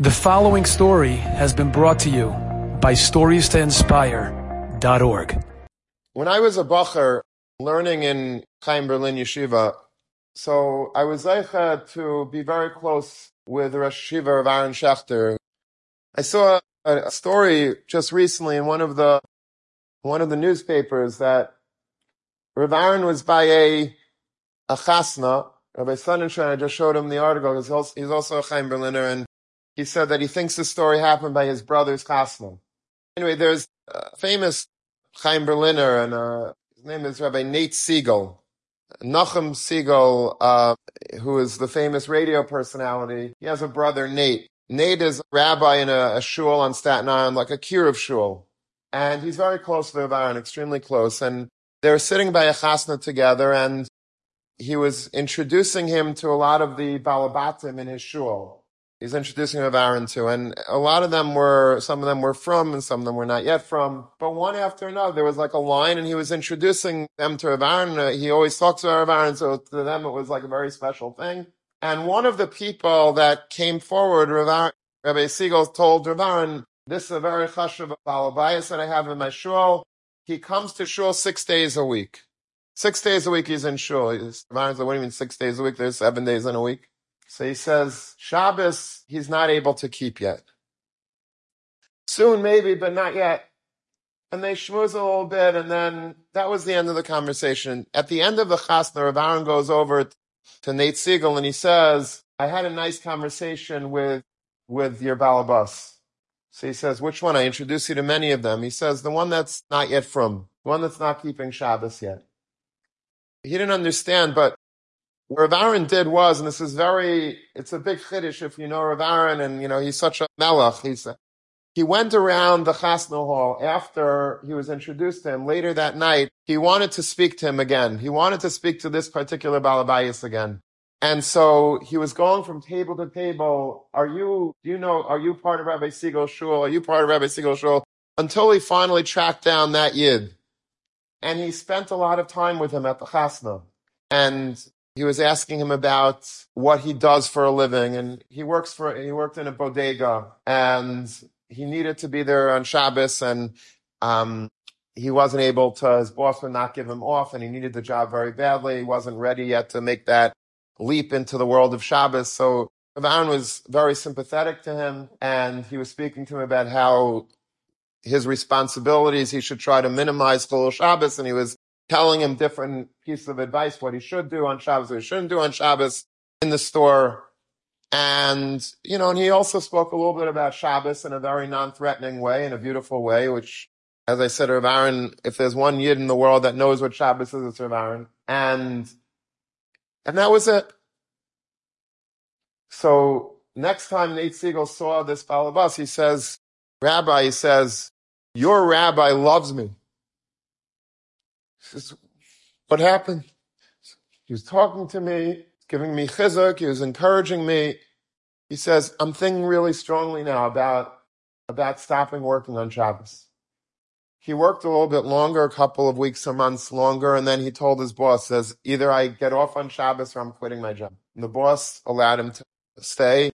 The following story has been brought to you by StoriesToInspire.org. When I was a bacher learning in Chaim Berlin Yeshiva, so I was zeicha to be very close with Rosh Yeshiva of Aaron Schechter. I saw a, a story just recently in one of the one of the newspapers that Rav Aaron was by a a chasna. Rabbi Sonnenschein, I just showed him the article. He's also, he's also a Chaim Berliner, and he said that he thinks the story happened by his brother's chasna. Anyway, there's a famous Chaim Berliner, and uh, his name is Rabbi Nate Segal. Nachum Segal, uh, who is the famous radio personality, he has a brother, Nate. Nate is a rabbi in a, a shul on Staten Island, like a kiruv shul. And he's very close to the Aaron, extremely close. And they were sitting by a chasna together, and he was introducing him to a lot of the balabatim in his shul he's introducing Rav Aaron to, and a lot of them were, some of them were frum, and some of them were not yet frum. But one after another, there was like a line, and he was introducing them to Rav Aaron. He always talks to Rav Aaron, so to them it was like a very special thing. And one of the people that came forward, Rav Aaron, Rabbi Segal told Rav Aaron, this is a very chashuv balabayas that I have in my shul. He comes to shul six days a week. Six days a week he's in shul. Rav Aaron's like, what do you mean six days a week? There's seven days in a week. So he says, Shabbos, he's not able to keep yet. Soon maybe, but not yet. And they schmooze a little bit, and then that was the end of the conversation. At the end of the chasna, Rav Aaron goes over to Nate Segal and he says, I had a nice conversation with, with your balabas. So he says, which one? I introduce you to many of them. He says, the one that's not yet frum, the one that's not keeping Shabbos yet. He didn't understand, but what Rav Aaron did was, and this is very, it's a big chiddush if you know Rav Aaron, and you know, he's such a melech, he's he went around the Chasna Hall after he was introduced to him later that night. He wanted to speak to him again. He wanted to speak to this particular Balabayas again. And so he was going from table to table. Are you, do you know, are you part of Rabbi Segal Shul? Are you part of Rabbi Segal Shul? Until he finally tracked down that Yid. And he spent a lot of time with him at the Chasna. And he was asking him about what he does for a living, and he works for he worked in a bodega, and he needed to be there on Shabbos, and um, he wasn't able to. His boss would not give him off, and he needed the job very badly. He wasn't ready yet to make that leap into the world of Shabbos. So Aaron was very sympathetic to him, and he was speaking to him about how his responsibilities he should try to minimize Chillul Shabbos, and he was telling him different pieces of advice, what he should do on Shabbos, what he shouldn't do on Shabbos in the store. And, you know, and he also spoke a little bit about Shabbos in a very non-threatening way, in a beautiful way, which, as I said, Rav Aaron, if there's one yid in the world that knows what Shabbos is, it's Rav Aaron. And, and that was it. So next time Nate Segal saw this balabas, he says, Rabbi, he says, your rabbi loves me. Says, what happened? He was talking to me, giving me chizuk, he was encouraging me. He says, I'm thinking really strongly now about, about stopping working on Shabbos. He worked a little bit longer, a couple of weeks or months longer, and then he told his boss, says, either I get off on Shabbos or I'm quitting my job. And the boss allowed him to stay,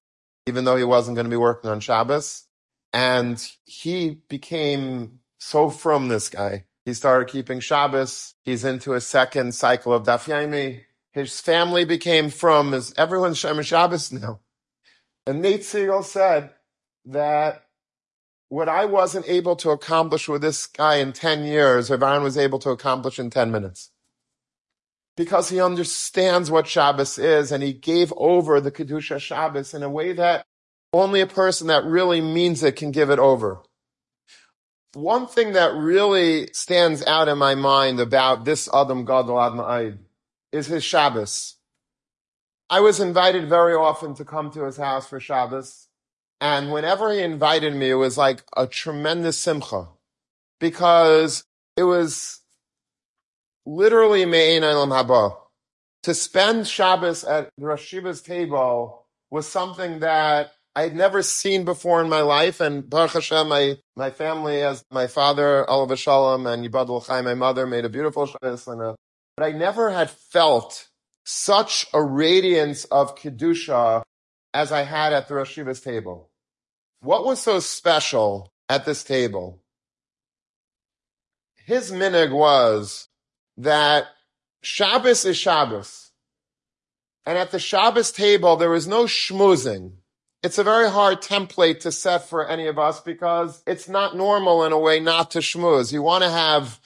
even though he wasn't going to be working on Shabbos. And he became so frum this guy he started keeping Shabbos. He's into a second cycle of Daf Yomi. His family became frum, his, everyone's Shem Shabbos now. And Nate Segal said that what I wasn't able to accomplish with this guy in 10 years, Ivan was able to accomplish in 10 minutes. Because he understands what Shabbos is and he gave over the Kedusha Shabbos in a way that only a person that really means it can give it over. One thing that really stands out in my mind about this Adam Gadol Adma'id is his Shabbos. I was invited very often to come to his house for Shabbos. And whenever he invited me, it was like a tremendous simcha because it was literally Me'ein Olam Haba. To spend Shabbos at Rosh Yeshiva's table was something that I had never seen before in my life. And Baruch Hashem, my, my family, as my father, Olav Shalom, and Yibadul Chai, my mother, made a beautiful Shabbos. But I never had felt such a radiance of Kedusha as I had at the Rosh table. what was so special at this table? His minig was that Shabbos is Shabbos. And at the Shabbos table, there was no schmoozing. It's a very hard template to set for any of us because it's not normal in a way not to schmooze. You want to have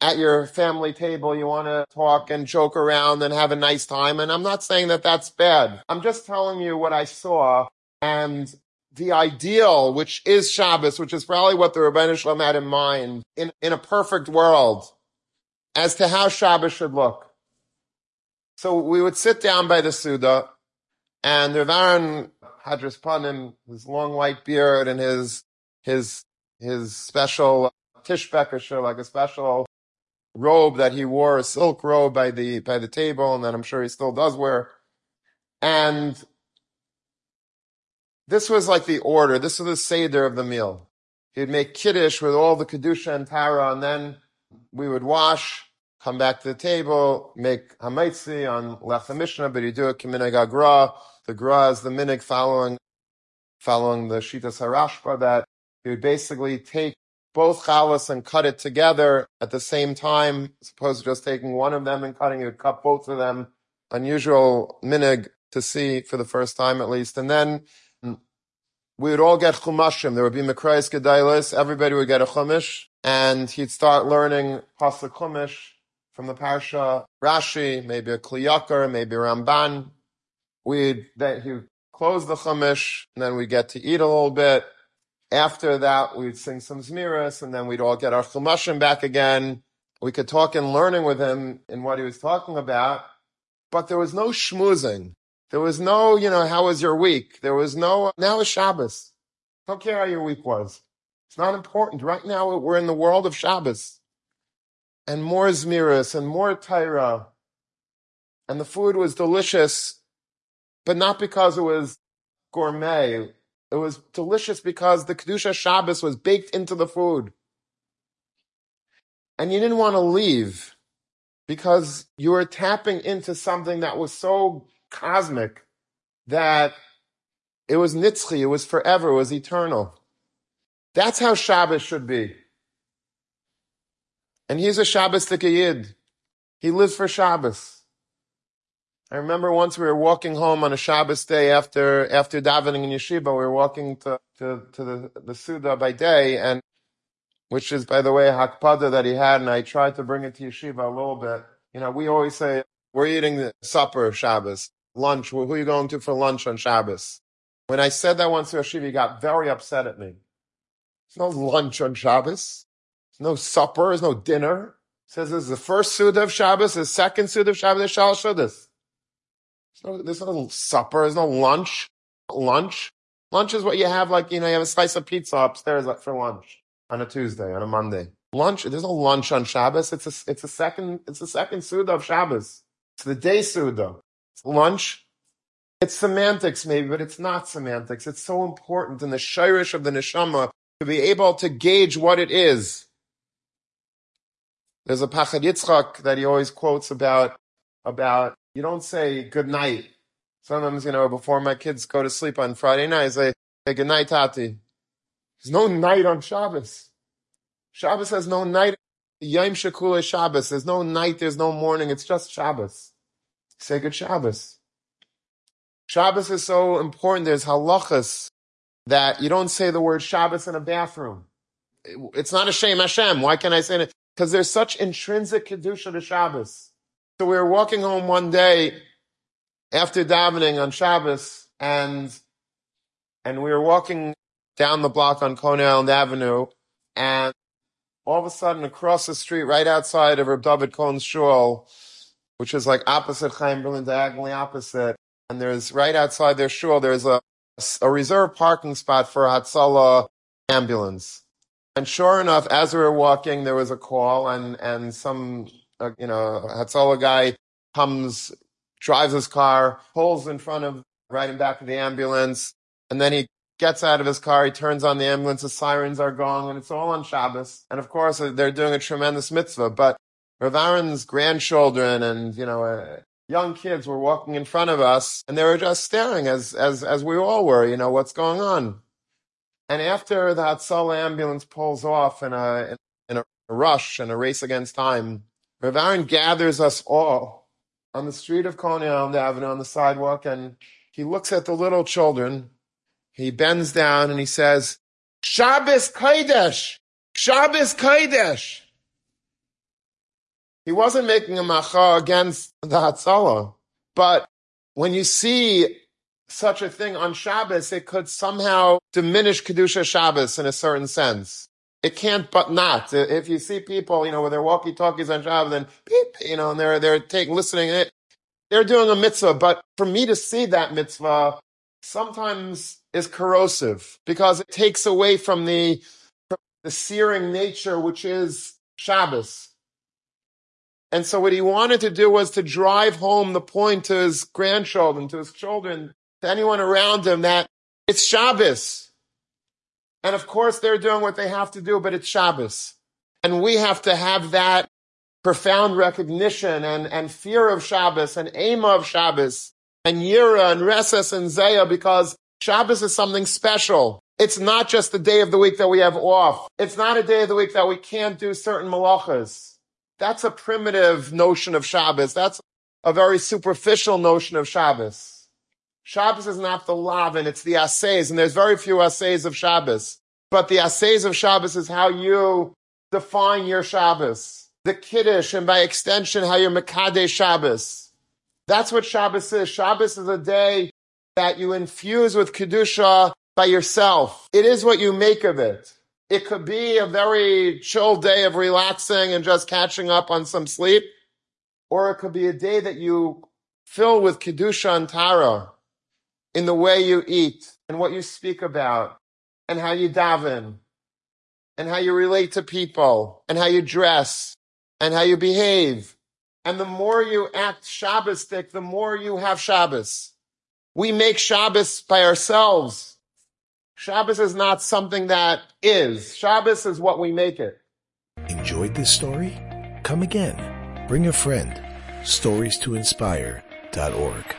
at your family table, you want to talk and joke around and have a nice time. And I'm not saying that that's bad. I'm just telling you what I saw and the ideal, which is Shabbos, which is probably what the Ribbono Shel Olam had in mind in, in a perfect world as to how Shabbos should look. So we would sit down by the Suda and Rav Aaron Hadras Panim, his long white beard and his his his special uh, tishbekasher, like a special robe that he wore, a silk robe by the by the table, and that I'm sure he still does wear. And this was like the order. This was the seder of the meal. He'd make kiddush with all the kedusha and tara, and then we would wash, come back to the table, make hamaitzi on lechem mishneh, but you do it kiminag. The gra is the minig following following the shitas harashba that you would basically take both chalas and cut it together at the same time, as opposed to just taking one of them and cutting, you would cut both of them. Unusual minig to see for the first time at least. And then mm, we would all get chumashim. There would be Mikraos Gedolos. Everybody would get a chumash, and he'd start learning pasuk chumash from the parsha Rashi, maybe a Kli Yakar, maybe Ramban. We'd then he close the chumash, and then we'd get to eat a little bit. After that, we'd sing some zmiras, and then we'd all get our chumashim back again. We could talk in learning with him in what he was talking about, but there was no schmoozing. There was no, you know, how was your week? There was no, now is Shabbos. Don't care how your week was. It's not important. Right now, we're in the world of Shabbos. And more Zmiris and more Tyra. And the food was delicious, but not because it was gourmet. It was delicious because the Kedusha Shabbos was baked into the food. And you didn't want to leave because you were tapping into something that was so cosmic that it was nitzchi, it was forever, it was eternal. That's how Shabbos should be. And he's a Shabbos Yid. He lives for Shabbos. I remember once we were walking home on a Shabbos day after after davening in yeshiva. We were walking to to, to the, the Suda by day, and which is, by the way, hakpada that he had, and I tried to bring it to yeshiva a little bit. You know, we always say we're eating the supper Shabbos lunch. Who are you going to for lunch on Shabbos? When I said that once to Yeshiva, he got very upset at me. No lunch on Shabbos. No supper. There's no dinner. He says this is the first Suda of Shabbos, the second Suda of Shabbos, Shal Shudas. There's no, supper. There's no lunch. Lunch. Lunch is what you have, like, you know, you have a slice of pizza upstairs for lunch on a Tuesday, on a Monday. Lunch, there's no lunch on Shabbos. It's a, it's a second, it's the second Suda of Shabbos. It's the day Suda lunch. It's semantics maybe, but it's not semantics. It's so important in the shirish of the neshama to be able to gauge what it is. There's a Pachad Yitzchak that he always quotes about, about, you don't say good night. Sometimes, you know, before my kids go to sleep on Friday night, I say, hey, good night, Tati. There's no night on Shabbos. Shabbos has no night. Yom Shekula Shabbos. There's no night, there's no morning. It's just Shabbos. Say good Shabbos. Shabbos is so important. There's halachas that you don't say the word Shabbos in a bathroom. It's not a shame Hashem. Why can't I say it? Because there's such intrinsic kedusha to Shabbos. So we were walking home one day after davening on Shabbos, and and we were walking down the block on Coney Island Avenue, and all of a sudden across the street, right outside of Reb David Cohen's shul, which is like opposite Chaim Berlin, diagonally opposite. And there's right outside their shul, there's a, a reserved parking spot for a Hatzalah ambulance. And sure enough, as we were walking, there was a call and, and some, uh, you know, Hatzalah guy comes, drives his car, pulls in front of, right in back of the ambulance. And then he gets out of his car, he turns on the ambulance, the sirens are going, and it's all on Shabbos. And of course, they're doing a tremendous mitzvah, but Rav Aaron's grandchildren and, you know, uh, young kids were walking in front of us and they were just staring as, as, as we all were, you know, what's going on? And after the Hatzalah ambulance pulls off in a, in a rush and a race against time, Rav Aaron gathers us all on the street of Coney Island Avenue on the sidewalk and he looks at the little children. He bends down and he says, Shabbos Kodesh! Shabbos Kodesh! He wasn't making a macha against the Hatzalah, but when you see such a thing on Shabbos, it could somehow diminish Kedusha Shabbos in a certain sense. It can't but not. If you see people, you know, with their walkie-talkies on Shabbos and beep, you know, and they're, they're taking, listening, it, they're doing a mitzvah. But for me to see that mitzvah sometimes is corrosive because it takes away from the, from the searing nature, which is Shabbos. And so what he wanted to do was to drive home the point to his grandchildren, to his children, to anyone around him that it's Shabbos. And of course they're doing what they have to do, but it's Shabbos. And we have to have that profound recognition and, and fear of Shabbos and aim of Shabbos and Yira and Reses and Zaya because Shabbos is something special. It's not just the day of the week that we have off. It's not a day of the week that we can't do certain malachas. That's a primitive notion of Shabbos. That's a very superficial notion of Shabbos. Shabbos is not the lavin, it's the assays, and there's very few assays of Shabbos. But the assays of Shabbos is how you define your Shabbos. The Kiddush, and by extension, how you're Makadeh Shabbos. That's what Shabbos is. Shabbos is a day that you infuse with Kedusha by yourself. It is what you make of it. It could be a very chill day of relaxing and just catching up on some sleep. Or it could be a day that you fill with Kedusha and Tara in the way you eat and what you speak about and how you daven and how you relate to people and how you dress and how you behave. And the more you act Shabbostic, the more you have Shabbos. We make Shabbos by ourselves. Shabbos is not something that is. Shabbos is what we make it. Enjoyed this story? Come again. Bring a friend. Stories to inspire.org.